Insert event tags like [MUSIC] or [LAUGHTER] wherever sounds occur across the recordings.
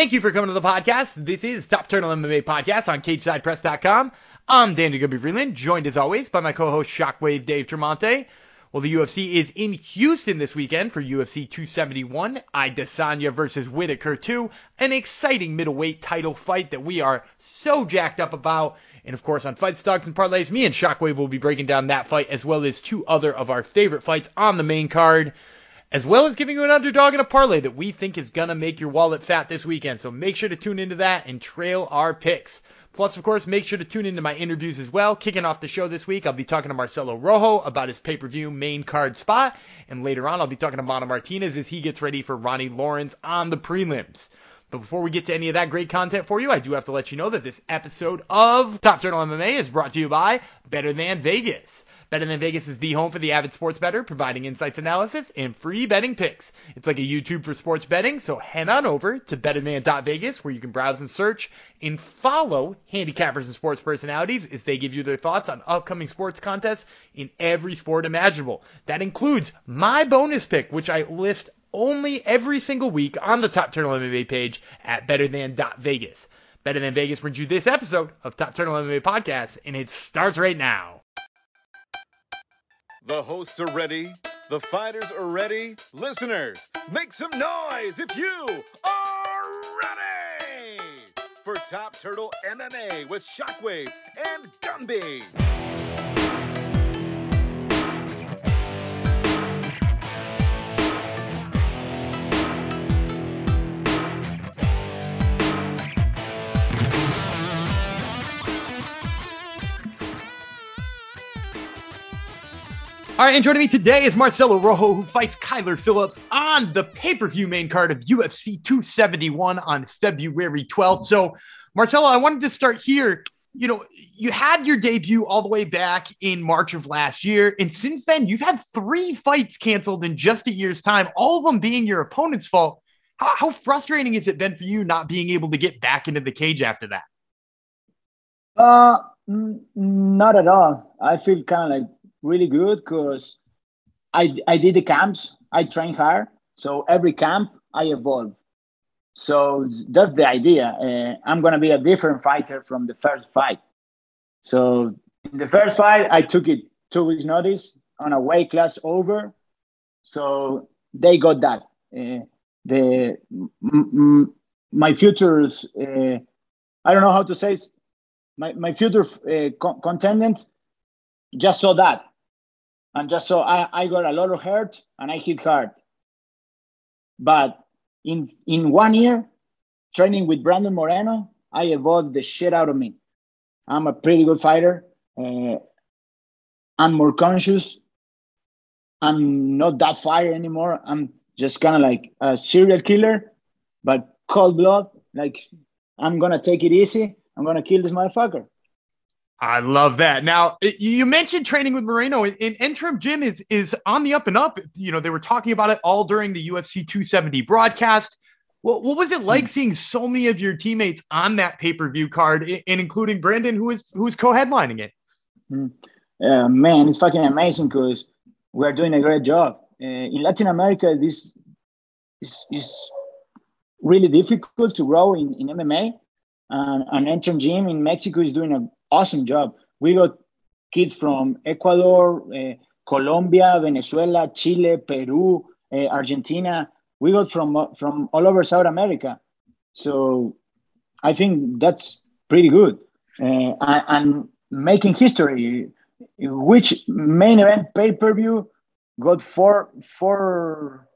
Thank you for coming to the podcast. This is Top Turtle MMA Podcast on CageSidePress.com. I'm Dan Jacoby Freeland, joined as always by my co-host Shockwave Dave Tremonte. Well, the UFC is in Houston this weekend for UFC 271, Adesanya versus Whitaker 2, an exciting middleweight title fight that we are so jacked up about. And of course, on Fights Dogs and Parlays, me and Shockwave will be breaking down that fight as well as two other of our favorite fights on the main card as well as giving you an underdog and a parlay that we think is going to make your wallet fat this weekend. So make sure to tune into that and trail our picks. Plus, of course, make sure to tune into my interviews as well. Kicking off the show this week, I'll be talking to Marcelo Rojo about his pay-per-view main card spot. And later on, I'll be talking to Mana Martinez as he gets ready for Ronnie Lawrence on the prelims. But before we get to any of that great content for you, I do have to let you know that this episode of Top Turtle MMA is brought to you by Better Than Vegas. Better Than Vegas is the home for the avid sports bettor, providing insights, analysis, and free betting picks. It's like a YouTube for sports betting, so head on over to betterthan.vegas where you can browse and search and follow handicappers and sports personalities as they give you their thoughts on upcoming sports contests in every sport imaginable. That includes my bonus pick, which I list only every single week on the Top Turtle MMA page at betterthan.vegas. Better Than Vegas brings you this episode of Top Turtle MMA Podcast, and it starts right now. The hosts are ready. The fighters are ready. Listeners, make some noise if you are ready for Top Turtle MMA with Shockwave and Gumby. All right, and joining me today is Marcelo Rojo, who fights Kyler Phillips on the pay per view main card of UFC 271 on February 12th. So, Marcelo, I wanted to start here. You know, you had your debut all the way back in March of last year. And since then, you've had three fights canceled in just a year's time, all of them being your opponent's fault. How, how frustrating has it been for you not being able to get back into the cage after that? Uh, n- not at all. I feel kind of like really good because I, I did the camps, I train hard. So every camp, I evolve. So that's the idea. Uh, I'm going to be a different fighter from the first fight. So in the first fight, I took it two weeks' notice on a weight class over. So they got that. Uh, the m- m- my futures, uh, I don't know how to say, it. my my future uh, con- contendants just saw that and just so I, I got a lot of hurt and I hit hard. But in in one year, training with Brandon Moreno, I evolved the shit out of me. I'm a pretty good fighter. Uh, I'm more conscious. I'm not that fire anymore. I'm just kind of like a serial killer, but cold blood. Like I'm gonna take it easy. I'm gonna kill this motherfucker. I love that. Now, you mentioned training with Moreno, and Entram Gym is is on the up and up. You know, they were talking about it all during the UFC 270 broadcast. What, what was it like seeing so many of your teammates on that pay per view card, and including Brandon, who is who is co-headlining it? Uh, man, it's fucking amazing because we're doing a great job. Uh, in Latin America, this is, is really difficult to grow in, in MMA. And, and Entram Gym in Mexico is doing an awesome job. We got kids from Ecuador, uh, Colombia, Venezuela, Chile, Peru, uh, Argentina. We got from from all over South America. So I think that's pretty good. Uh, and, and making history, which main event pay per view got four four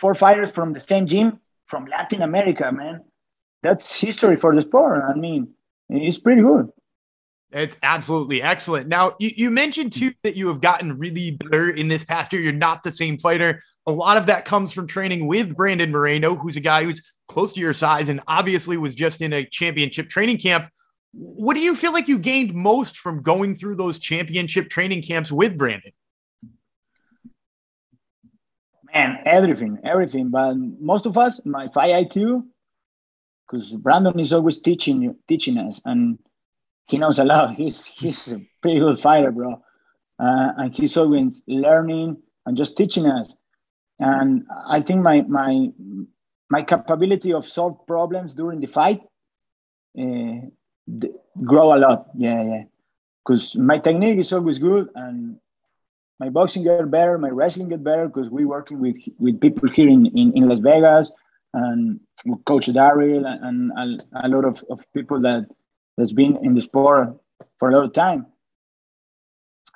four fighters from the same gym from Latin America, man. That's history for the sport. I mean, it's pretty good. It's absolutely excellent. Now, you, you mentioned too that you have gotten really better in this past year. You're not the same fighter. A lot of that comes from training with Brandon Moreno, who's a guy who's close to your size and obviously was just in a championship training camp. What do you feel like you gained most from going through those championship training camps with Brandon? Man, everything, everything. But most of us, my fight IQ, because Brandon is always teaching you, teaching us, and he knows a lot. He's he's a pretty good fighter, bro, uh, and he's always learning and just teaching us. And I think my my my capability of solve problems during the fight uh, grow a lot. Yeah, yeah. Because my technique is always good, and my boxing get better, my wrestling get better because we're working with with people here in, in, in Las Vegas and Coach Daryl and, and a, a, lot of, of people that that's been in the sport for a lot of time.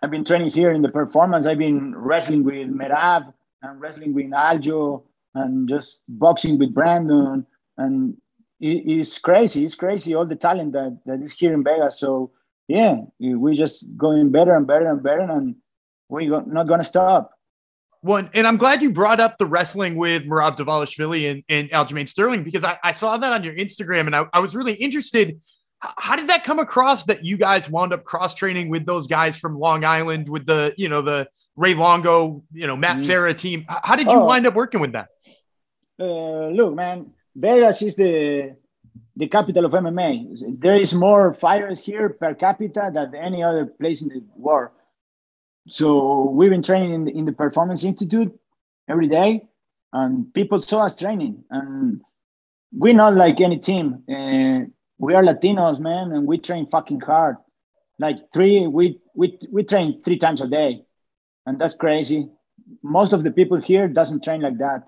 I've been training here in the performance. I've been wrestling with Merab and wrestling with Aljo and just boxing with Brandon. And it, it's crazy. It's crazy all the talent that, that is here in Vegas. So yeah, we're just going better and better and better, and we're not going to stop. One, and I'm glad you brought up the wrestling with Merab Dvalishvili and, and Aljamain Sterling because I, I, saw that on your Instagram and I, I was really interested. How did that come across that you guys wound up cross training with those guys from Long Island with the, you know, the Ray Longo, you know, Matt mm-hmm. Serra team? How did you oh. wind up working with that? Uh, look, man, Vegas is the the capital of MMA. There is more fighters here per capita than any other place in the world. So we've been training in the, in the Performance Institute every day, and people saw us training. And we're not like any team. Uh, we are Latinos, man, and we train fucking hard. Like three, we we we train three times a day, and that's crazy. Most of the people here doesn't train like that.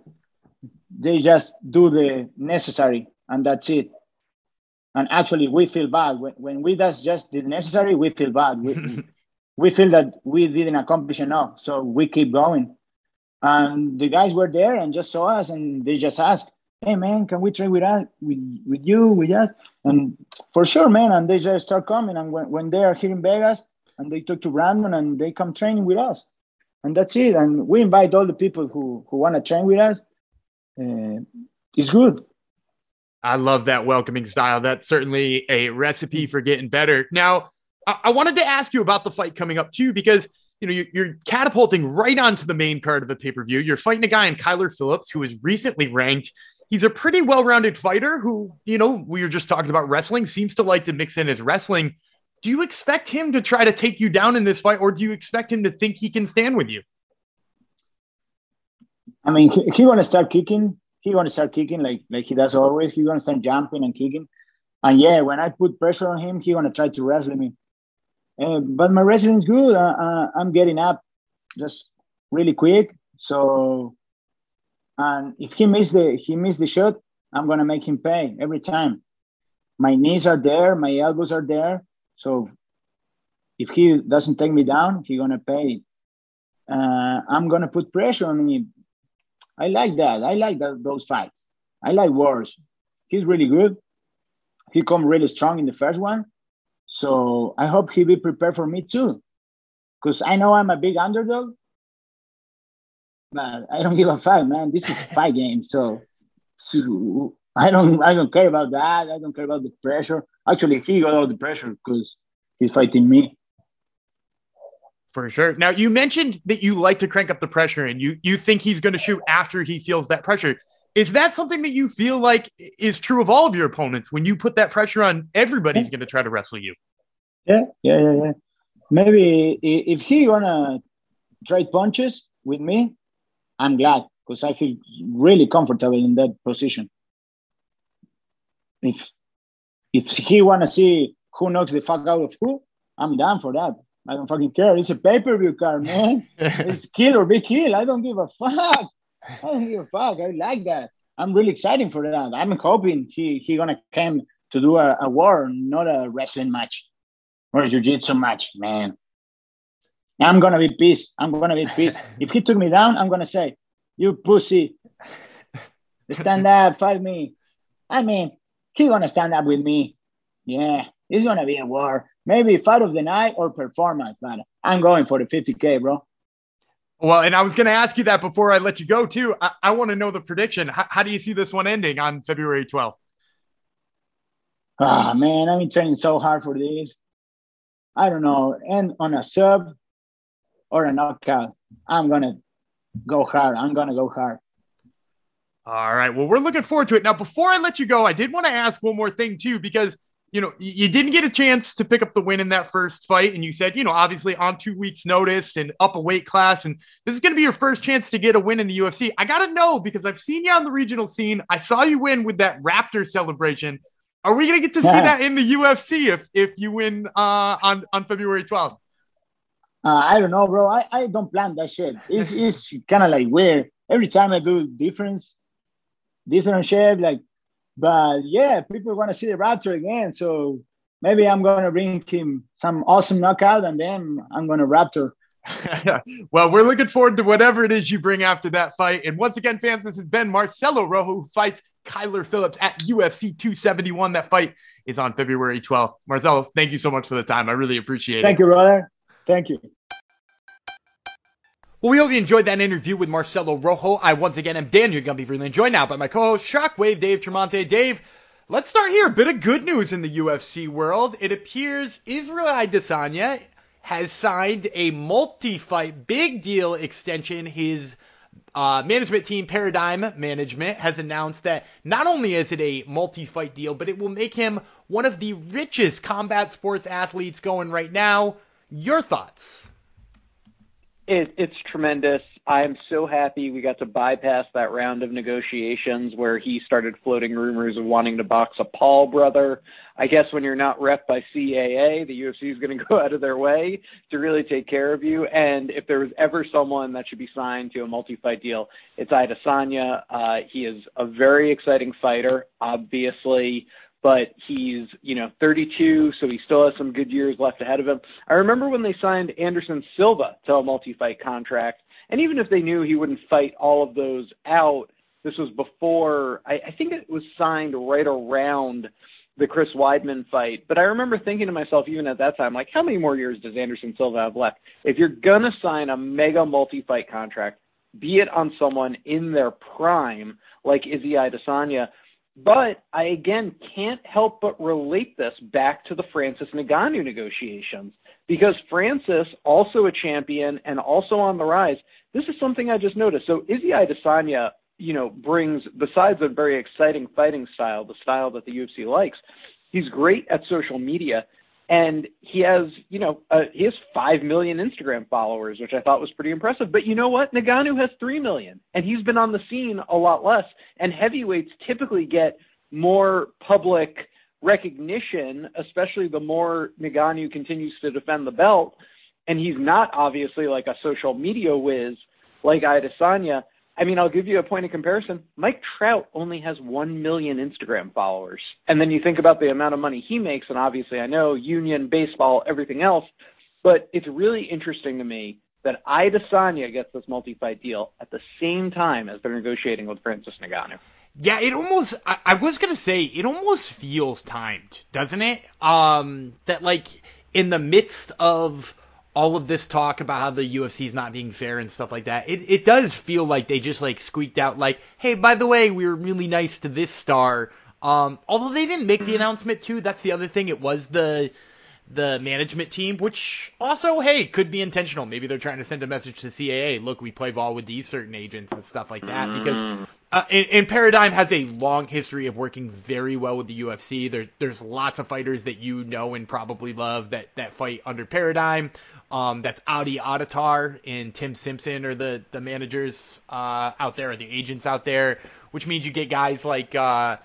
They just do the necessary, and that's it. And actually, we feel bad when, when we does just the necessary. We feel bad. We, [LAUGHS] we feel that we didn't accomplish enough, so we keep going. And the guys were there and just saw us, and they just asked, "Hey, man, can we train with us, with, with you, with us?" And for sure, man. And they just start coming. And when, when they are here in Vegas, and they talk to Brandon, and they come training with us, and that's it. And we invite all the people who who want to train with us. Uh, it's good. I love that welcoming style. That's certainly a recipe for getting better. Now, I, wanted to ask you about the fight coming up too, because you know you're, catapulting right onto the main card of the pay per view. You're fighting a guy in Kyler Phillips who is recently ranked. He's a pretty well rounded fighter who, you know, we were just talking about wrestling, seems to like to mix in his wrestling. Do you expect him to try to take you down in this fight, or do you expect him to think he can stand with you? I mean, he, he to start kicking. He want to start kicking like like he does always. He want to start jumping and kicking. And yeah, when I put pressure on him, he want to try to wrestle me. Uh, but my wrestling's good. Uh, uh, I'm getting up just really quick. So, and if he missed the he missed the shot, I'm gonna make him pay every time. My knees are there, my elbows are there. So, if he doesn't take me down, he's gonna pay. Uh, I'm gonna put pressure on him. I like that. I like that, those fights. I like wars. He's really good. He come really strong in the first one so I hope he be prepared for me too, because I know I'm a big underdog, but I don't give a fuck, man. This is a fight game, so, so I don't I don't care about that. I don't care about the pressure. Actually, he got all the pressure because he's fighting me. For sure. Now you mentioned that you like to crank up the pressure, and you you think he's going to shoot after he feels that pressure. Is that something that you feel like is true of all of your opponents? When you put that pressure on, everybody's going to try to wrestle you. Yeah, yeah, yeah, yeah. Maybe if he wanna trade punches with me, I'm glad because I feel really comfortable in that position. If if he wanna see who knocks the fuck out of who, I'm down for that. I don't fucking care. It's a pay-per-view card, man. [LAUGHS] it's kill or be kill. I don't give a fuck. I don't give a fuck. I like that. I'm really excited for that. I'm hoping he he gonna come to do a, a war, not a wrestling match or a jiu-jitsu match, man. I'm gonna be pissed. I'm gonna be pissed. [LAUGHS] if he took me down, I'm gonna say, "You pussy, stand up, fight me." I mean, he gonna stand up with me. Yeah, it's gonna be a war. Maybe fight of the night or performance, but I'm going for the 50k, bro. Well, and I was going to ask you that before I let you go, too. I, I want to know the prediction. How, how, do you see this one ending on February 12th? Ah, oh, man, I've been training so hard for this. I don't know, and on a sub or a knockout. I'm going to go hard. I'm going to go hard. All right. Well, we're looking forward to it. Now, before I let you go, I did want to ask one more thing, too, because you know, you didn't get a chance to pick up the win in that first fight. And you said, you know, obviously on two weeks' notice and up a weight class. And this is going to be your first chance to get a win in the UFC. I got to know because I've seen you on the regional scene. I saw you win with that Raptor celebration. Are we going to get to see that in the UFC if, if you win uh, on, on February 12th? Uh, I don't know, bro. I, I don't plan that shit. It's, it's kind of like weird. Every time I do difference, different shape, like but yeah, people want to see the Raptor again. So maybe I'm going to bring him some awesome knockout and then I'm going to Raptor. [LAUGHS] well, we're looking forward to whatever it is you bring after that fight. And once again, fans, this has been Marcelo Rojo who fights Kyler Phillips at UFC 271. That fight is on February 12th. Marcelo, thank you so much for the time. I really appreciate thank it. Thank you, brother. Thank you. Well, we hope you enjoyed that interview with Marcelo Rojo. I once again am Daniel Gumby Freeland, joined now by my co-host Shockwave Dave Tremonte. Dave, let's start here. A bit of good news in the UFC world. It appears Israel Adesanya has signed a multi-fight big deal extension. His uh, management team, Paradigm Management, has announced that not only is it a multi-fight deal, but it will make him one of the richest combat sports athletes going right now. Your thoughts? It, it's tremendous. I'm so happy we got to bypass that round of negotiations where he started floating rumors of wanting to box a Paul brother. I guess when you're not rep by CAA, the UFC is going [LAUGHS] to go out of their way to really take care of you. And if there was ever someone that should be signed to a multi-fight deal, it's Adesanya. Uh, he is a very exciting fighter, obviously but he's, you know, 32, so he still has some good years left ahead of him. I remember when they signed Anderson Silva to a multi-fight contract, and even if they knew he wouldn't fight all of those out, this was before, I, I think it was signed right around the Chris Weidman fight. But I remember thinking to myself, even at that time, like, how many more years does Anderson Silva have left? If you're to sign a mega multi fight contract, be it on someone in their prime, like Izzy Adesanya, but I again can't help but relate this back to the Francis Ngannou negotiations because Francis, also a champion and also on the rise, this is something I just noticed. So Izzy Adesanya, you know, brings besides a very exciting fighting style, the style that the UFC likes, he's great at social media and he has, you know, uh, he has five million Instagram followers, which I thought was pretty impressive. But you know what? Ngannou has three million, and he's been on the scene a lot less. And heavyweights typically get more public recognition, especially the more Ngannou continues to defend the belt. And he's not obviously like a social media whiz like Adesanya. I mean, I'll give you a point of comparison. Mike Trout only has 1 million Instagram followers. And then you think about the amount of money he makes, and obviously I know union, baseball, everything else, but it's really interesting to me that Adesanya gets this multi-fight deal at the same time as they're negotiating with Francis Ngannou. Yeah, it almost, I, I was going to say, it almost feels timed, doesn't it? Um, that like in the midst of all of this talk about how the UFC is not being fair and stuff like that, it, it does feel like they just like squeaked out like, hey, by the way, we were really nice to this star. Um, although they didn't make the mm-hmm. announcement too, that's the other thing. It was the the management team, which also, hey, could be intentional. Maybe they're trying to send a message to CAA. Look, we play ball with these certain agents and stuff like that. Because mm. Uh, and, Paradigm has a long history of working very well with the UFC. There, there's lots of fighters that you know and probably love that that fight under Paradigm. Um, that's Audie Attar and Tim Simpson are the the managers uh, out there, or the agents out there, which means you get guys like. Uh,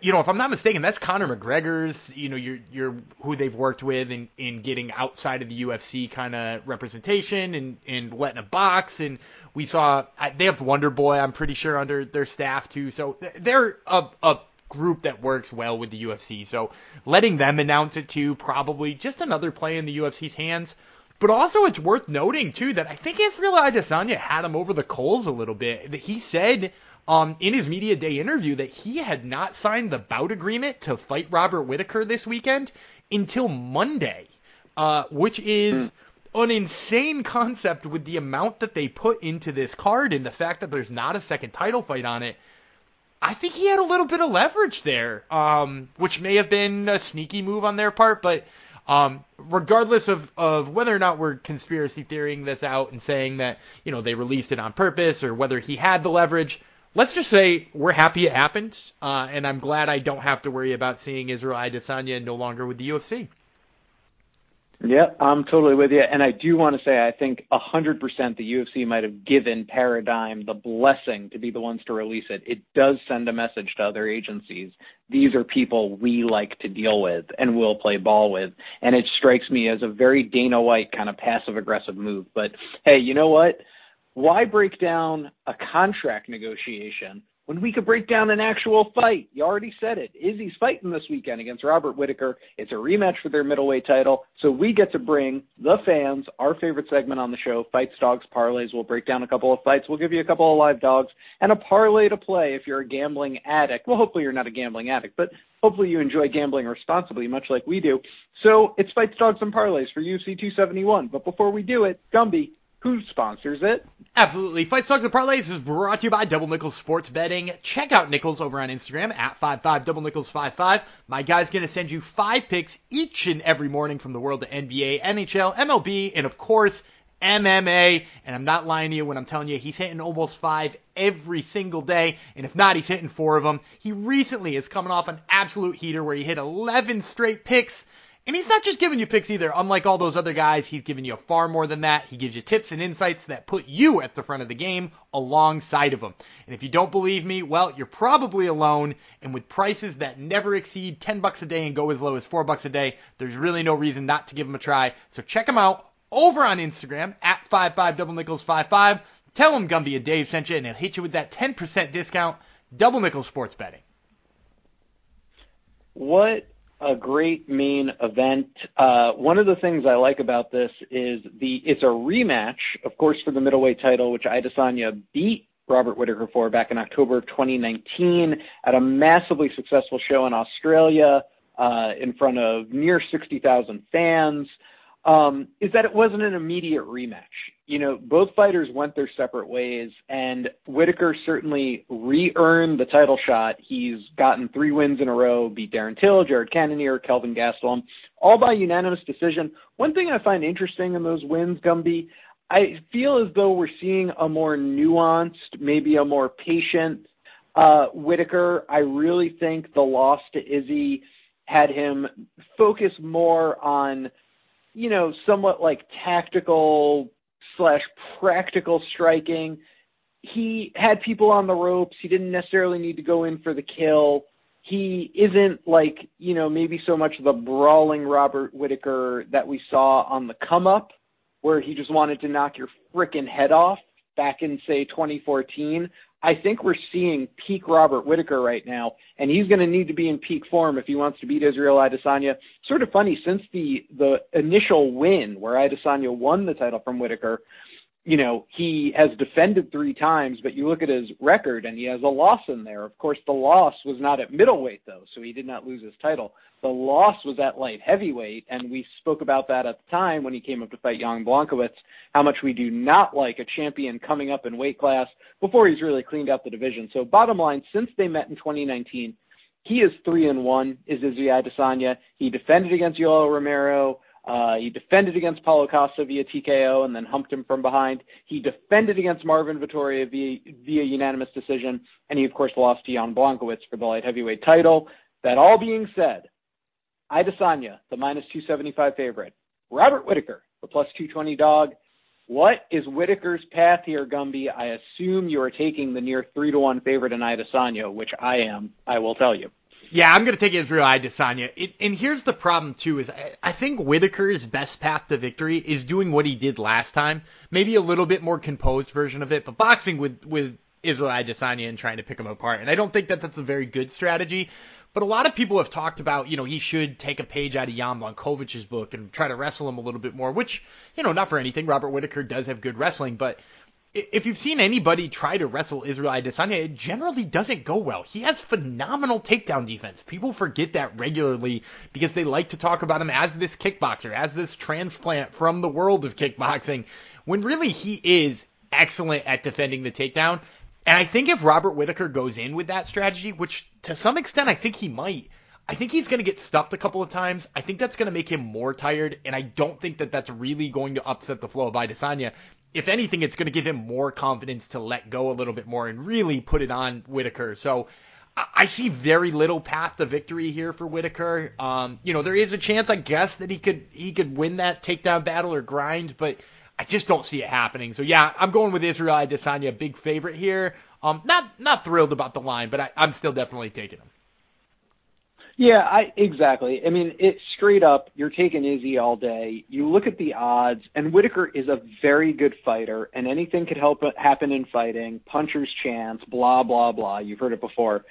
you know, if I'm not mistaken, that's Conor McGregor's, you know, you're, you're who they've worked with in, in getting outside of the UFC kind of representation and, and letting a box. And we saw, they have Wonder Boy, I'm pretty sure, under their staff too. So they're a, a group that works well with the UFC. So letting them announce it too, probably just another play in the UFC's hands. But also, it's worth noting too that I think Israel Adesanya had him over the coals a little bit. He said um, in his media day interview that he had not signed the bout agreement to fight Robert Whitaker this weekend until Monday, uh, which is mm. an insane concept with the amount that they put into this card and the fact that there's not a second title fight on it. I think he had a little bit of leverage there, um, which may have been a sneaky move on their part, but um, regardless of, of whether or not we're conspiracy theorying this out and saying that, you know, they released it on purpose or whether he had the leverage, let's just say we're happy it happened, uh, and I'm glad I don't have to worry about seeing Israel Adesanya no longer with the UFC. Yeah, I'm totally with you. And I do want to say, I think 100% the UFC might have given Paradigm the blessing to be the ones to release it. It does send a message to other agencies. These are people we like to deal with and will play ball with. And it strikes me as a very Dana White kind of passive aggressive move. But hey, you know what? Why break down a contract negotiation when we could break down an actual fight. You already said it. Izzy's fighting this weekend against Robert Whitaker. It's a rematch for their middleweight title. So we get to bring the fans, our favorite segment on the show, Fights, Dogs, Parlays. We'll break down a couple of fights. We'll give you a couple of live dogs and a parlay to play if you're a gambling addict. Well, hopefully you're not a gambling addict, but hopefully you enjoy gambling responsibly, much like we do. So it's Fights, Dogs, and Parlays for UFC 271. But before we do it, Gumby, who sponsors it? Absolutely. Fights Dogs and Parlays is brought to you by Double Nickels Sports Betting. Check out Nickels over on Instagram at 55 Double Nickels 55. My guy's going to send you five picks each and every morning from the world of NBA, NHL, MLB, and of course, MMA. And I'm not lying to you when I'm telling you he's hitting almost five every single day. And if not, he's hitting four of them. He recently is coming off an absolute heater where he hit 11 straight picks and he's not just giving you picks either. Unlike all those other guys, he's giving you far more than that. He gives you tips and insights that put you at the front of the game alongside of him. And if you don't believe me, well, you're probably alone. And with prices that never exceed 10 bucks a day and go as low as 4 bucks a day, there's really no reason not to give him a try. So check him out over on Instagram at 55 double nickels 55. Tell him Gumby and Dave sent you and he'll hit you with that 10% discount. Double nickel sports betting. What a great main event. Uh, one of the things I like about this is the it's a rematch, of course, for the middleweight title, which Adesanya beat Robert Whitaker for back in October of 2019 at a massively successful show in Australia uh, in front of near 60,000 fans. Um, is that it wasn't an immediate rematch you know, both fighters went their separate ways, and Whitaker certainly re-earned the title shot. He's gotten three wins in a row, beat Darren Till, Jared Cannonier, Kelvin Gastelum, all by unanimous decision. One thing I find interesting in those wins, Gumby, I feel as though we're seeing a more nuanced, maybe a more patient uh, Whitaker. I really think the loss to Izzy had him focus more on, you know, somewhat like tactical slash practical striking. He had people on the ropes. He didn't necessarily need to go in for the kill. He isn't like, you know, maybe so much the brawling Robert Whitaker that we saw on the come up, where he just wanted to knock your freaking head off back in, say, 2014. I think we're seeing peak Robert Whitaker right now, and he's going to need to be in peak form if he wants to beat Israel Adesanya. Sort of funny since the the initial win where Adesanya won the title from Whitaker, you know, he has defended three times, but you look at his record and he has a loss in there. Of course, the loss was not at middleweight though, so he did not lose his title. The loss was at light heavyweight, and we spoke about that at the time when he came up to fight Jan Blachowicz, how much we do not like a champion coming up in weight class before he's really cleaned out the division. So bottom line, since they met in 2019, he is three and one. Is Izzy Adesanya? He defended against Yoel Romero. Uh, he defended against Paulo Costa via TKO and then humped him from behind. He defended against Marvin Vettori via, via unanimous decision, and he of course lost to Jan Blachowicz for the light heavyweight title. That all being said, Adesanya, the minus 275 favorite. Robert Whitaker, the plus 220 dog. What is Whitaker's path here, Gumby? I assume you are taking the near three to one favorite in Adesanya, which I am. I will tell you. Yeah, I'm going to take Israel Adesanya. It, and here's the problem too: is I, I think Whitaker's best path to victory is doing what he did last time, maybe a little bit more composed version of it, but boxing with with Israel Adesanya and trying to pick him apart. And I don't think that that's a very good strategy. But a lot of people have talked about, you know, he should take a page out of Jan Blachowicz' book and try to wrestle him a little bit more, which, you know, not for anything. Robert Whitaker does have good wrestling, but if you've seen anybody try to wrestle Israel Adesanya, it generally doesn't go well. He has phenomenal takedown defense. People forget that regularly because they like to talk about him as this kickboxer, as this transplant from the world of kickboxing, when really he is excellent at defending the takedown. And I think if Robert Whitaker goes in with that strategy, which to some extent I think he might, I think he's going to get stuffed a couple of times. I think that's going to make him more tired, and I don't think that that's really going to upset the flow of Adesanya. If anything, it's going to give him more confidence to let go a little bit more and really put it on Whitaker. So I see very little path to victory here for Whitaker. Um, you know, there is a chance, I guess, that he could he could win that takedown battle or grind, but I just don't see it happening. So yeah, I'm going with Israel Adesanya, big favorite here. Um, not not thrilled about the line, but I, I'm still definitely taking him. Yeah, I exactly. I mean, it straight up. You're taking Izzy all day. You look at the odds, and Whitaker is a very good fighter, and anything could help happen in fighting. Puncher's chance, blah blah blah. You've heard it before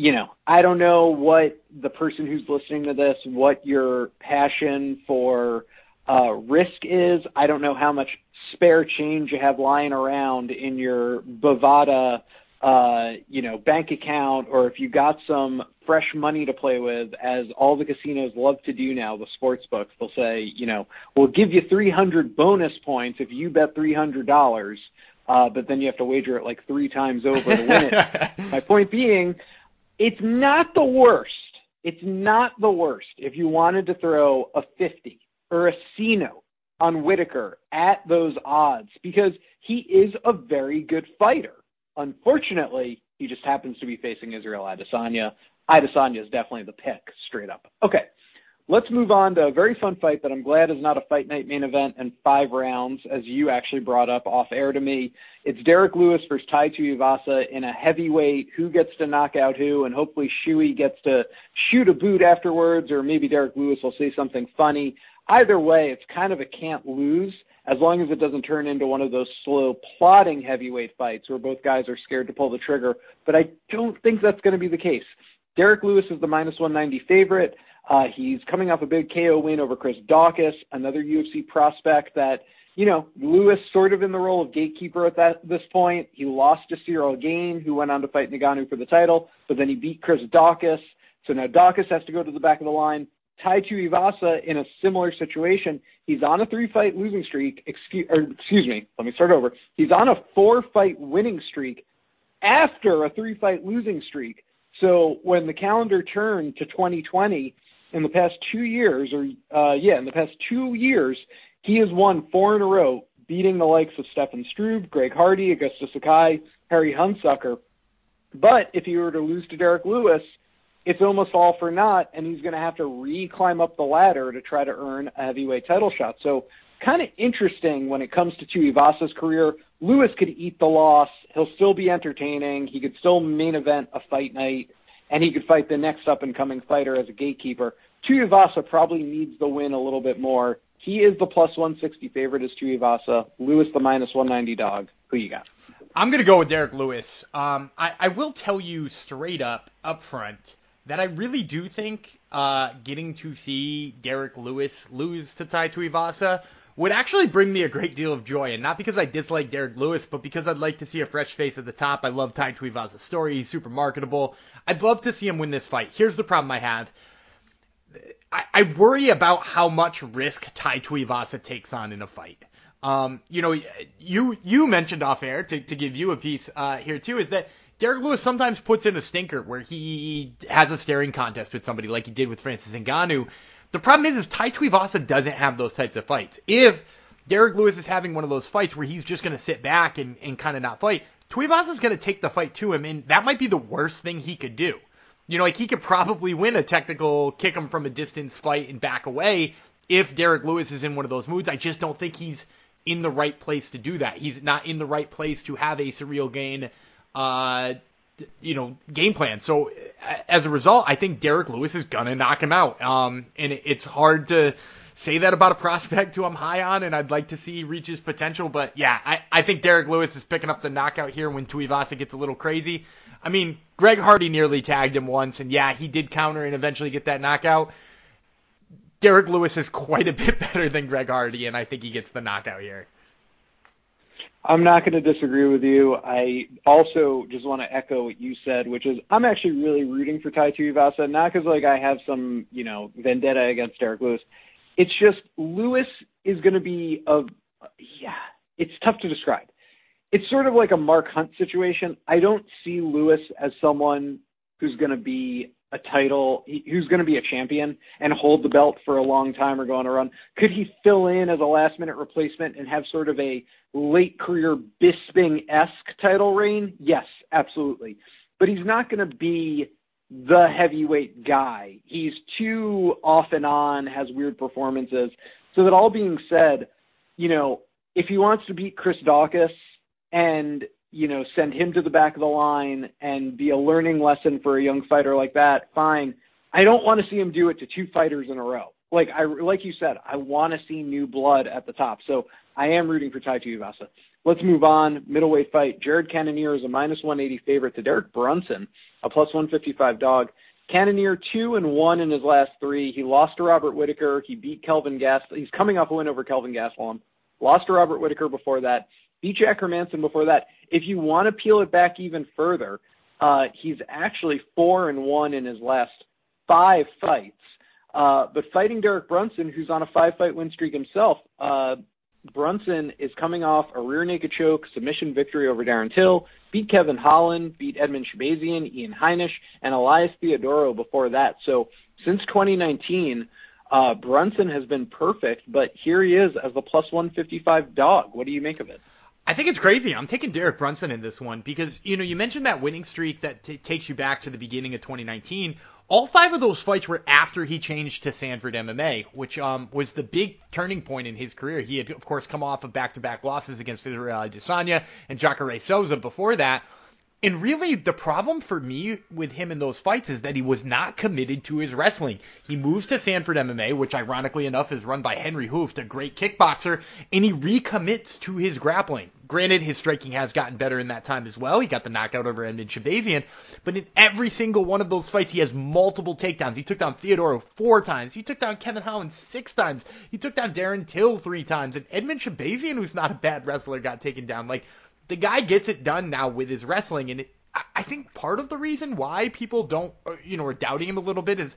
you know, I don't know what the person who's listening to this, what your passion for uh, risk is. I don't know how much spare change you have lying around in your Bovada, uh, you know, bank account, or if you got some fresh money to play with, as all the casinos love to do now, the sports books, they'll say, you know, we'll give you 300 bonus points if you bet $300. Uh, but then you have to wager it like three times over to win it. [LAUGHS] My point being, it's not the worst. It's not the worst if you wanted to throw a 50 or a C note on Whitaker at those odds because he is a very good fighter. Unfortunately, he just happens to be facing Israel Adesanya. Adesanya is definitely the pick, straight up. Okay, Let's move on to a very fun fight that I'm glad is not a fight night main event and five rounds, as you actually brought up off air to me. It's Derrick Lewis versus Tai Tuivasa in a heavyweight. Who gets to knock out who? And hopefully Shuey gets to shoot a boot afterwards, or maybe Derrick Lewis will say something funny. Either way, it's kind of a can't lose as long as it doesn't turn into one of those slow, plodding heavyweight fights where both guys are scared to pull the trigger. But I don't think that's going to be the case. Derrick Lewis is the minus 190 favorite. Uh, he's coming off a big KO win over Chris Daukaus, another UFC prospect that, you know, Lewis sort of in the role of gatekeeper at that this point. He lost to Ciryl Gane, who went on to fight Ngannou for the title, but then he beat Chris Daukaus. So now Daukaus has to go to the back of the line. Tai Tuivasa in a similar situation. He's on a three-fight losing streak. Excuse, or excuse me. Let me start over. He's on a four-fight winning streak after a three-fight losing streak. So when the calendar turned to 2020, in the past two years, or uh, yeah, in the past two years, he has won four in a row, beating the likes of Stefan Struve, Greg Hardy, Augusto Sakai, Harry Hunsucker. But if he were to lose to Derrick Lewis, it's almost all for naught, and he's going to have to re-climb up the ladder to try to earn a heavyweight title shot. So kind of interesting when it comes to Tuivasa's career. Lewis could eat the loss. He'll still be entertaining. He could still main event a fight night and he could fight the next up and coming fighter as a gatekeeper. Tuivasa probably needs the win a little bit more. He is the plus 160 favorite as Tuivasa. Lewis the minus 190 dog. Who you got? I'm going to go with Derrick Lewis. Um, I, I will tell you straight up, up front, that I really do think uh, getting to see Derrick Lewis lose to Tai Tuivasa would actually bring me a great deal of joy, and not because I dislike Derrick Lewis, but because I'd like to see a fresh face at the top. I love Tai Tuivasa's story; he's super marketable. I'd love to see him win this fight. Here's the problem I have: I, worry about how much risk Tai Tuivasa takes on in a fight. Um, you know, you you mentioned off air to, to give you a piece uh, here too is that Derrick Lewis sometimes puts in a stinker where he has a staring contest with somebody like he did with Francis Ngannou the problem is, is Tai Tuivasa doesn't have those types of fights. If Derrick Lewis is having one of those fights where he's just going to sit back and, and kind of not fight, Tuivasa's going to take the fight to him, and that might be the worst thing he could do. You know, like he could probably win a technical kick him from a distance fight and back away if Derrick Lewis is in one of those moods. I just don't think he's in the right place to do that. He's not in the right place to have a Ciryl Gane uh, you know, game plan. So as a result, I think Derrick Lewis is gonna knock him out. Um, and it's hard to say that about a prospect who I'm high on, and I'd like to see reach his potential. But yeah, I, I think Derrick Lewis is picking up the knockout here when Tuivasa gets a little crazy. I mean, Greg Hardy nearly tagged him once, and yeah, he did counter and eventually get that knockout. Derrick Lewis is quite a bit [LAUGHS] better than Greg Hardy, and I think he gets the knockout here. I'm not going to disagree with you. I also just want to echo what you said, which is I'm actually really rooting for Tai Tuivasa, not because like I have some you know vendetta against Derrick Lewis. It's just Lewis is going to be a yeah. It's tough to describe. It's sort of like a Mark Hunt situation. I don't see Lewis as someone who's going to be a title, who's going to be a champion and hold the belt for a long time or go on a run? Could he fill in as a last minute replacement and have sort of a late career Bisping esque title reign? Yes, absolutely. But he's not going to be the heavyweight guy. He's too off and on, has weird performances. So that all being said, you know, if he wants to beat Chris Daukaus and you know, send him to the back of the line and be a learning lesson for a young fighter like that, fine. I don't want to see him do it to two fighters in a row. Like I like you said, I want to see new blood at the top. So I am rooting for Tai Tuivasa. Let's move on. Middleweight fight. Jared Cannonier is a minus 180 favorite to Derek Brunson, a plus 155 dog. Cannonier two and one in his last three. He lost to Robert Whitaker. He beat Kelvin Gas. He's coming off a win over Kelvin Gastelum. Lost to Robert Whitaker before that beat Jack Hermansson before that. If you want to peel it back even further, uh, he's actually four and one in his last five fights. Uh, but fighting Derek Brunson, who's on a five fight win streak himself, uh, Brunson is coming off a rear naked choke submission victory over Darren Till, beat Kevin Holland, beat Edmen Shahbazyan, Ian Heinisch, and Elias Theodorou before that. So since 2019, uh, Brunson has been perfect, but here he is as the plus 155 dog. What do you make of it? I think it's crazy. I'm taking Derek Brunson in this one because you know you mentioned that winning streak that t- takes you back to the beginning of 2019. All five of those fights were after he changed to Sanford MMA, which um, was the big turning point in his career. He had, of course, come off of back-to-back losses against Israel Adesanya and Jacare Souza before that. And really, the problem for me with him in those fights is that he was not committed to his wrestling. He moves to Sanford MMA, which ironically enough is run by Henry Hooft, a great kickboxer, and he recommits to his grappling. Granted, his striking has gotten better in that time as well. He got the knockout over Edmen Shahbazyan, but in every single one of those fights, he has multiple takedowns. He took down Theodorou four times. He took down Kevin Holland six times. He took down Darren Till three times. And Edmen Shahbazyan, who's not a bad wrestler, got taken down. Like, the guy gets it done now with his wrestling, and it, I think part of the reason why people don't, uh, you know, are doubting him a little bit is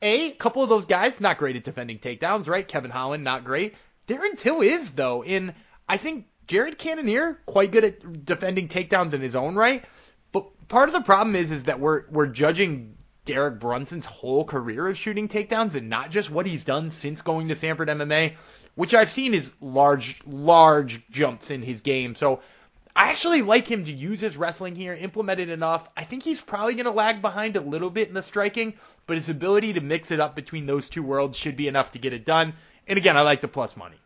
a, a couple of those guys not great at defending takedowns, right? Kevin Holland not great. Darren Till is though, in I think Jared Cannonier quite good at defending takedowns in his own right. But part of the problem is is that we're we're judging Derek Brunson's whole career of shooting takedowns and not just what he's done since going to Sanford MMA, which I've seen is large large jumps in his game. So I actually like him to use his wrestling here, implement it enough. I think he's probably going to lag behind a little bit in the striking, but his ability to mix it up between those two worlds should be enough to get it done. And again, I like the plus money.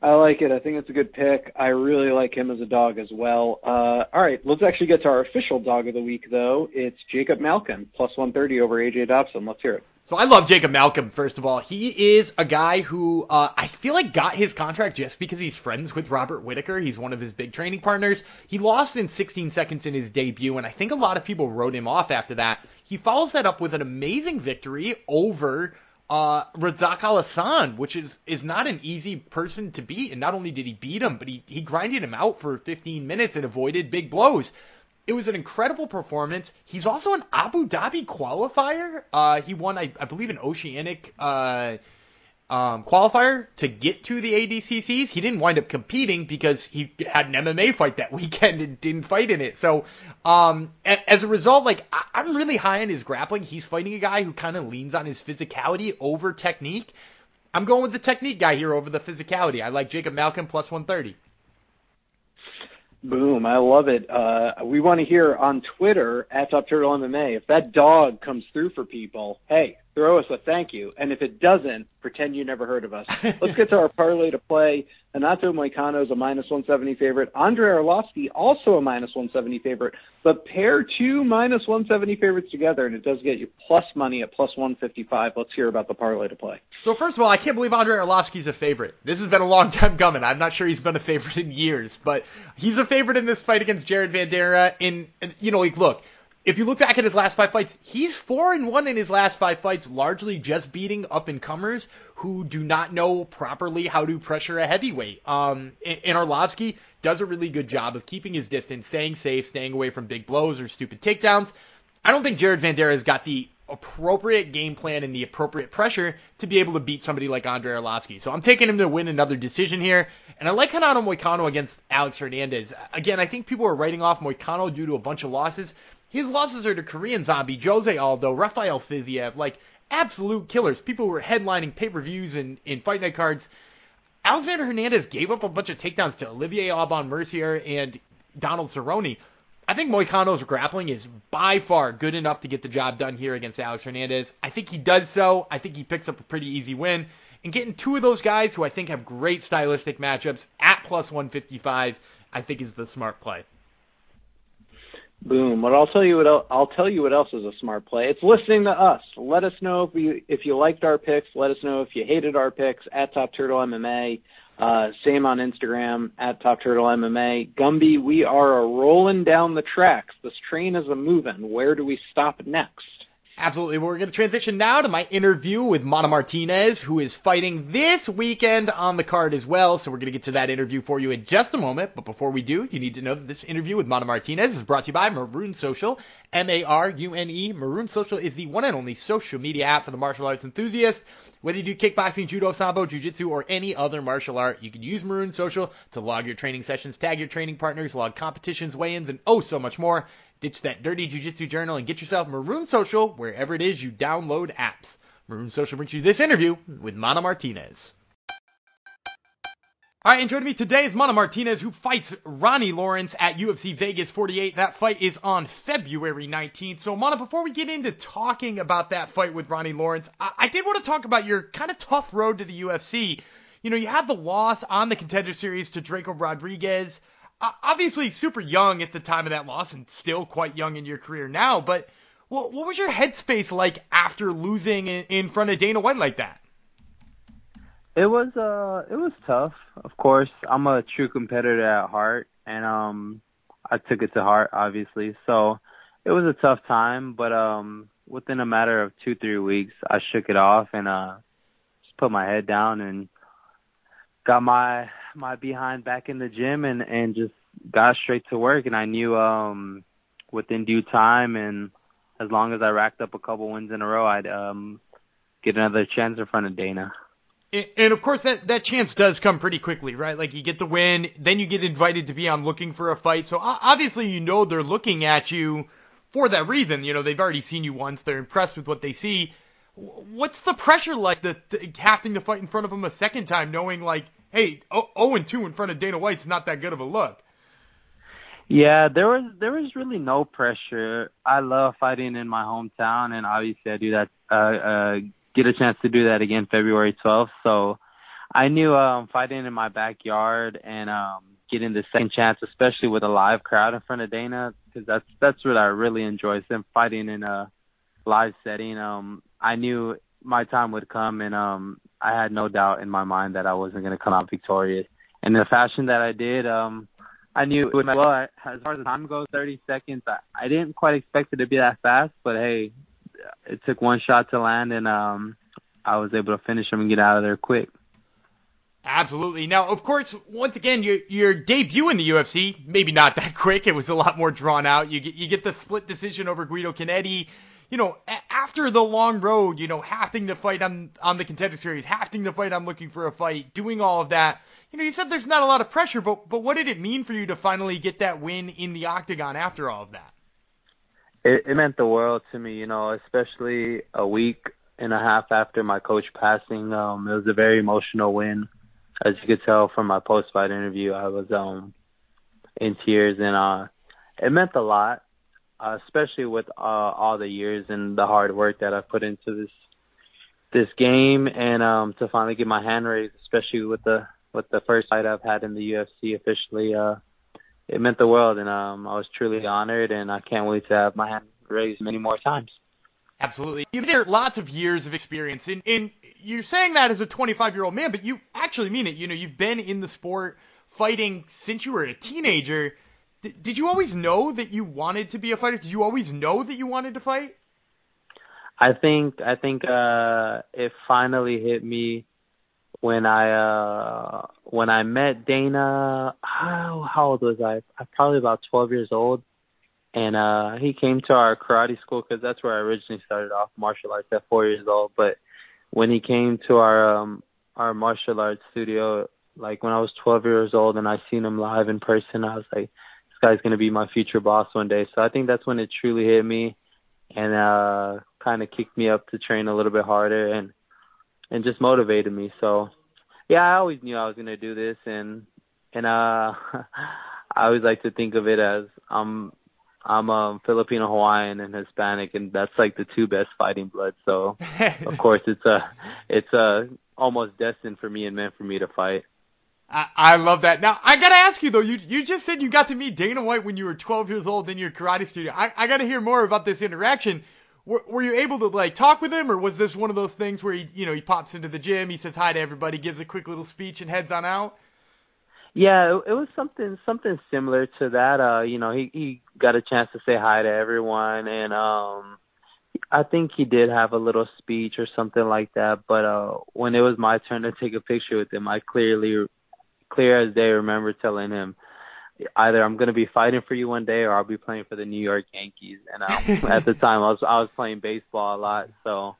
I like it. I think it's a good pick. I really like him as a dog as well. Uh, all right, let's actually get to our official dog of the week, though. It's Jacob Malkoun, plus 130 over AJ Dobson. Let's hear it. So I love Jacob Malkoun, first of all. He is a guy who uh, I feel like got his contract just because he's friends with Robert Whitaker. He's one of his big training partners. He lost in 16 seconds in his debut, and I think a lot of people wrote him off after that. He follows that up with an amazing victory over uh, Razak which is is not an easy person to beat. And not only did he beat him, but he, he grinded him out for 15 minutes and avoided big blows. It was an incredible performance. He's also an Abu Dhabi qualifier. Uh, he won, I, I believe, an Oceanic uh, um, qualifier to get to the ADCCs. He didn't wind up competing because he had an MMA fight that [LAUGHS] weekend and didn't fight in it. So, um, a, as a result, like I, I'm really high on his grappling. He's fighting a guy who kind of leans on his physicality over technique. I'm going with the technique guy here over the physicality. I like Jacob Malkoun plus 130. Boom, I love it. Uh, we want to hear on Twitter at Top Turtle MMA if that dog comes through for people. Hey, throw us a thank you, and if it doesn't, pretend you never heard of us. [LAUGHS] Let's get to our parlay to play. Renato Moicano is a minus 170 favorite. Andrei Arlovski also a minus 170 favorite. But pair two minus 170 favorites together, and it does get you plus money at plus 155. Let's hear about the parlay to play. So first of all, I can't believe Andrei Arlovski's a favorite. This has been a long time coming. I'm not sure he's been a favorite in years, but he's a favorite in this fight against Jared Vanderaa. In you know, like look if you look back at his last five fights, he's four and one in his last five fights, largely just beating up and comers who do not know properly how to pressure a heavyweight. Um, and Arlovski does a really good job of keeping his distance, staying safe, staying away from big blows or stupid takedowns. I don't think Jared Vanderaa has got the appropriate game plan and the appropriate pressure to be able to beat somebody like Andrei Arlovski. So I'm taking him to win another decision here. And I like Renato Moicano against Alex Hernandez. Again, I think people are writing off Moicano due to a bunch of losses. His losses are to Korean Zombie, Jose Aldo, Rafael Fiziev, like absolute killers. People who were headlining pay-per-views and in fight night cards. Alexander Hernandez gave up a bunch of takedowns to Olivier Aubin Mercier and Donald Cerrone. I think Moicano's grappling is by far good enough to get the job done here against Alex Hernandez. I think he does so. I think he picks up a pretty easy win. And getting two of those guys who I think have great stylistic matchups at plus 155, I think is the smart play. Boom. But I'll tell you what else, I'll tell you what else is a smart play. It's listening to us. Let us know if you if you liked our picks. Let us know if you hated our picks at Top Turtle MMA. Uh, same on Instagram at Top Turtle MMA. Gumby, we are a rolling down the tracks. This train is a moving. Where do we stop next? Absolutely. We're going to transition now to my interview with Mana Martinez, who is fighting this weekend on the card as well. So we're going to get to that interview for you in just a moment. But before we do, you need to know that this interview with Mana Martinez is brought to you by Marune Social, M-A-R-U-N-E. Marune Social is the one and only social media app for the martial arts enthusiast. Whether you do kickboxing, judo, sambo, jiu-jitsu, or any other martial art, you can use Marune Social to log your training sessions, tag your training partners, log competitions, weigh-ins, and oh so much more. Ditch that dirty jujitsu journal and get yourself Marune Social wherever it is you download apps. Marune Social brings you this interview with Mana Martinez. All right, and joining me today is Mana Martinez, who fights Ronnie Lawrence at UFC Vegas 48. That fight is on February 19th. So, Mana, before we get into talking about that fight with Ronnie Lawrence, I, I did want to talk about your kind of tough road to the UFC. You know, you had the loss on the contender series to Drako Rodriguez obviously super young at the time of that loss and still quite young in your career now, but what, what was your headspace like after losing in, in front of Dana White like that? It was uh it was tough. Of course, I'm a true competitor at heart and um I took it to heart obviously. So it was a tough time, but um within a matter of 2-3 weeks I shook it off and uh just put my head down and got my my behind back in the gym and and just got straight to work and I knew um within due time and as long as I racked up a couple wins in a row I'd um get another chance in front of Dana. And of course that that chance does come pretty quickly, right? Like you get the win, then you get invited to be on looking for a fight. So obviously you know they're looking at you for that reason. You know, they've already seen you once, they're impressed with what they see. What's the pressure like the, having to fight in front of them a second time knowing like hey, 0 and 2 in front of Dana White's not that good of a look. Yeah, there was there was really no pressure. I love fighting in my hometown, and obviously I do that. Uh, uh, get a chance to do that again February 12th. So I knew um, fighting in my backyard and um, getting the second chance, especially with a live crowd in front of Dana, because that's that's what I really enjoy. Them fighting in a live setting. Um, I knew my time would come, and um, I had no doubt in my mind that I wasn't going to come out victorious. And the fashion that I did, um, I knew it would well. As far as the time goes, 30 seconds. I, I didn't quite expect it to be that fast, but hey, it took one shot to land, and um, I was able to finish him and get out of there quick. Absolutely. Now, of course, once again, your your debut in the UFC, maybe not that [LAUGHS] quick. It was a lot more drawn out. You get you get the split decision over Guido Cannetti you know, after the long road, you know, having to fight on on the contender series, having to fight on looking for a fight, doing all of that, you know, you said there's not a lot of pressure, but but what did it mean for you to finally get that win in the octagon after all of that? It, it meant the world to me, you know, especially a week and a half after my coach passing. Um, it was a very emotional win, as you could tell from my post fight interview. I was um in tears, and uh, it meant a lot uh, especially with uh, all the years and the hard work that I've put into this this game, and um, to finally get my hand raised, especially with the with the first fight I've had in the UFC officially, uh, it meant the world, and um, I was truly honored, and I can't wait to have my hand raised many more times. Absolutely. You've had lots of years of experience, and, and you're saying that as a 25 year old man, but you actually mean it. You know, you've been in the sport fighting since you were a teenager did you always know that you wanted to be a fighter? Did you always know that you wanted to fight? I think I think uh it finally hit me when I uh when I met Dana how how old was I? I'm probably about 12 years old and uh he came to our karate school cuz that's where I originally started off martial arts at 4 years old but when he came to our um our martial arts studio like when I was 12 years old and I seen him live in person I was like guy's gonna be my future boss one day. So I think that's when it truly hit me, and uh, kind of kicked me up to train a little bit harder and and just motivated me. So yeah, I always knew I was gonna do this, and and uh, [LAUGHS] I always like to think of it as I'm I'm um Filipino Hawaiian and Hispanic and that's like the two best fighting blood. So [LAUGHS] of course it's a it's a almost destined for me and meant for me to fight. I, love that. Now I gotta ask you though, you you just said you got to meet Dana White when you were 12 years old in your karate studio. I, I gotta hear more about this interaction. Were, were you able to like talk with him, or was this one of those things where he you know he pops into the gym, he says hi to everybody, gives a quick little speech, and heads on out? Yeah, it, it was something something similar to that. Uh, you know, he he got a chance to say hi to everyone, and um, I think he did have a little speech or something like that. But uh, when it was my turn to take a picture with him, I clearly, clear as day, remember telling him, either I'm going to be fighting for you one day, or I'll be playing for the New York Yankees. And um, [LAUGHS] at the time, I was I was playing baseball a lot, so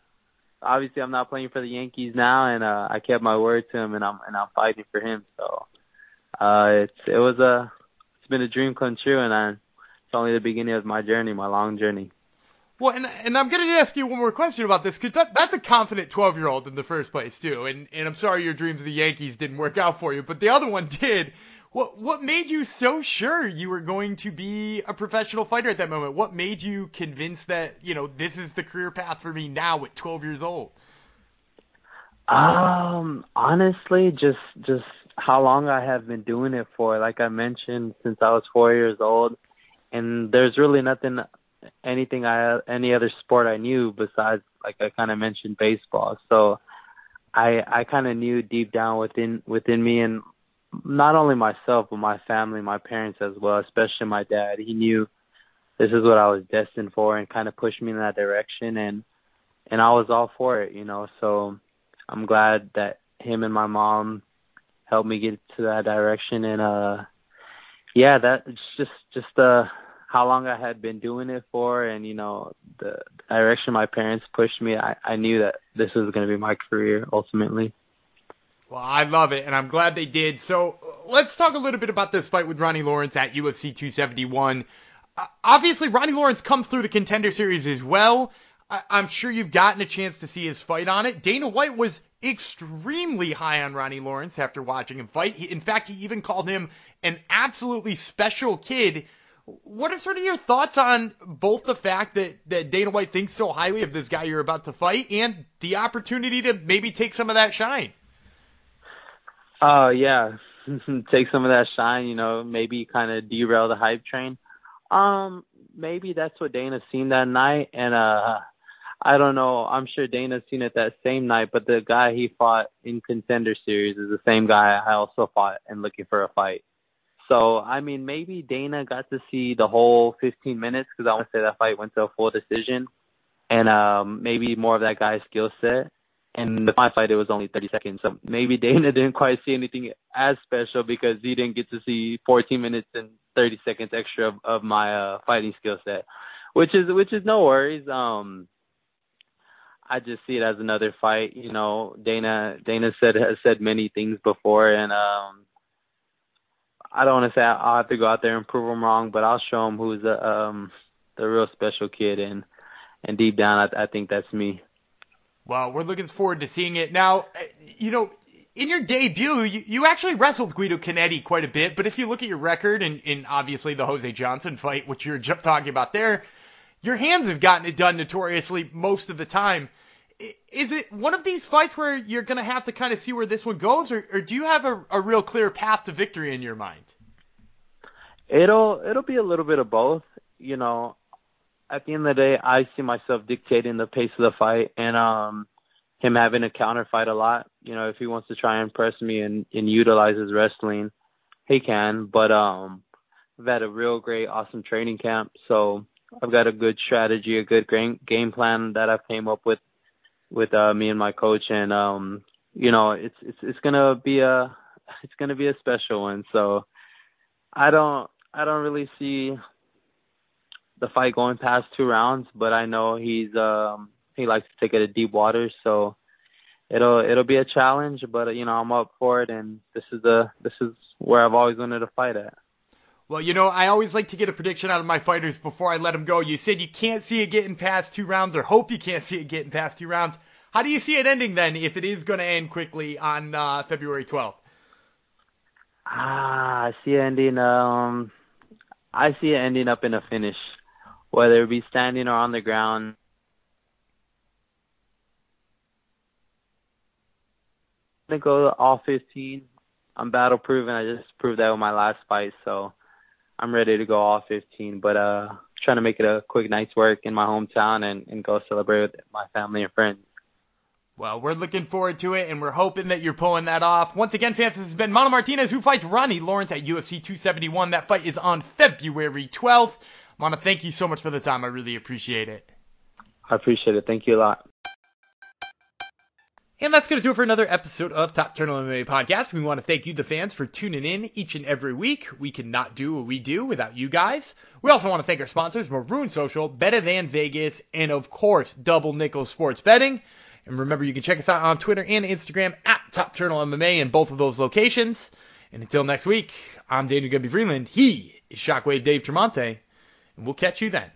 obviously I'm not playing for the Yankees now, and uh, I kept my word to him, and I'm and I'm fighting for him. So uh, it's it was a it's been a dream come true, and I, it's only the beginning of my journey, my long journey. Well, and and I'm gonna ask you one more question about this because that, that's a confident 12 year old in the first place too, and and I'm sorry your dreams of the Yankees didn't work out for you, but the other one did. What what made you so sure you were going to be a professional fighter at that moment? What made you convinced that you know this is the career path for me now at 12 years old? Um, honestly, just just how long I have been doing it for. Like I mentioned, since I was four years old, and there's really nothing, anything I any other sport I knew besides like I kind of mentioned baseball. So I I kind of knew deep down within within me and not only myself but my family, my parents as well, especially my dad. He knew this is what I was destined for and kind of pushed me in that direction and and I was all for it, you know. So I'm glad that him and my mom helped me get to that direction and uh yeah that it's just just uh how long I had been doing it for and you know the direction my parents pushed me I I knew that this was going to be my career ultimately well, I love it, and I'm glad they did. So let's talk a little bit about this fight with Ronnie Lawrence at UFC 271. Uh, obviously, Ronnie Lawrence comes through the contender series as well. I- I'm sure you've gotten a chance to see his fight on it. Dana White was extremely high on Ronnie Lawrence after watching him fight. He, in fact, he even called him an absolutely special kid. What are sort of your thoughts on both the fact that, that Dana White thinks so highly of this guy you're about to fight and the opportunity to maybe take some of that shine? Uh, yeah, [LAUGHS] take some of that shine, you know, maybe kind of derail the hype train. Um, maybe that's what Dana seen that night, and uh, I don't know. I'm sure Dana's seen it that same night, but the guy he fought in Contender Series is the same guy I also fought and looking for a fight. So, I mean, maybe Dana got to see the whole 15 minutes because I want to say that fight went to a full decision, and um, maybe more of that guy's skill set. And the final fight, it was only 30 seconds. So maybe [LAUGHS] Dana didn't quite see anything as special because he didn't get to see 14 minutes and 30 seconds extra of, of my uh, fighting skill set, which is which is no worries. Um, I just see it as another fight. You know, Dana Dana said has said many things before, and um, I don't want to say I'll have to go out there and prove him wrong, but I'll show him who's the um the real special kid, and and deep down, I, I think that's me. Well, we're looking forward to seeing it. Now, you know, in your debut, you, you actually wrestled Guido Cannetti quite a bit, but if you look at your record and, and obviously the Jose Johnson fight, which you're talking about there, your hands have gotten it done notoriously most of the time. Is it one of these fights where you're going to have to kind of see where this one goes, or, or do you have a, a real clear path to victory in your mind? It'll it'll be a little bit of both. You know, at the end of the day, I see myself dictating the pace of the fight, and um, him having a counter fight a lot. You know, if he wants to try and press me and, and utilize his wrestling, he can. But um, I've had a real great, awesome training camp, so I've got a good strategy, a good game plan that I've came up with with uh, me and my coach, and um, you know, it's it's it's gonna be a [LAUGHS] it's gonna be a special one. So I don't I don't really see the fight going past two rounds, but I know he's um he likes to take it to deep waters, so it'll it'll be a challenge, but you know I'm up for it, and this is the this is where I've always wanted to fight at. Well, you know, I always like to get a prediction out of my fighters before I let them go. You said you can't see it getting past two rounds, or hope you can't see it getting past two rounds. How do you see it ending then, if it is going to end quickly on uh, February 12th? Ah, I see it ending. Um, I see it ending up in a finish, whether it be standing or on the ground. I'm gonna go all 15. I'm battle proven. I just proved that with my last fight, so I'm ready to go all 15. But uh, trying to make it a quick night's work in my hometown and, and go celebrate with my family and friends. Well, we're looking forward to it, and we're hoping that you're pulling that off. Once again, fans, this has been Mana Martinez, who fights Ronnie Lawrence at UFC 271. That fight is on February 12th. Mano, thank you so much for the time. I really appreciate it. I appreciate it. Thank you a lot. And that's going to do it for another episode of Top Turtle MMA Podcast. We want to thank you, the fans, for tuning in each and every week. We cannot do what we do without you guys. We also want to thank our sponsors, Marune Social, Better Than Vegas, and of course, Double Nickel Sports Betting. And remember, you can check us out on Twitter and Instagram at Top Turtle MMA in both of those locations. And until next week, I'm Daniel Gubby Freeland. He is Shockwave Dave Tremonte. And we'll catch you then.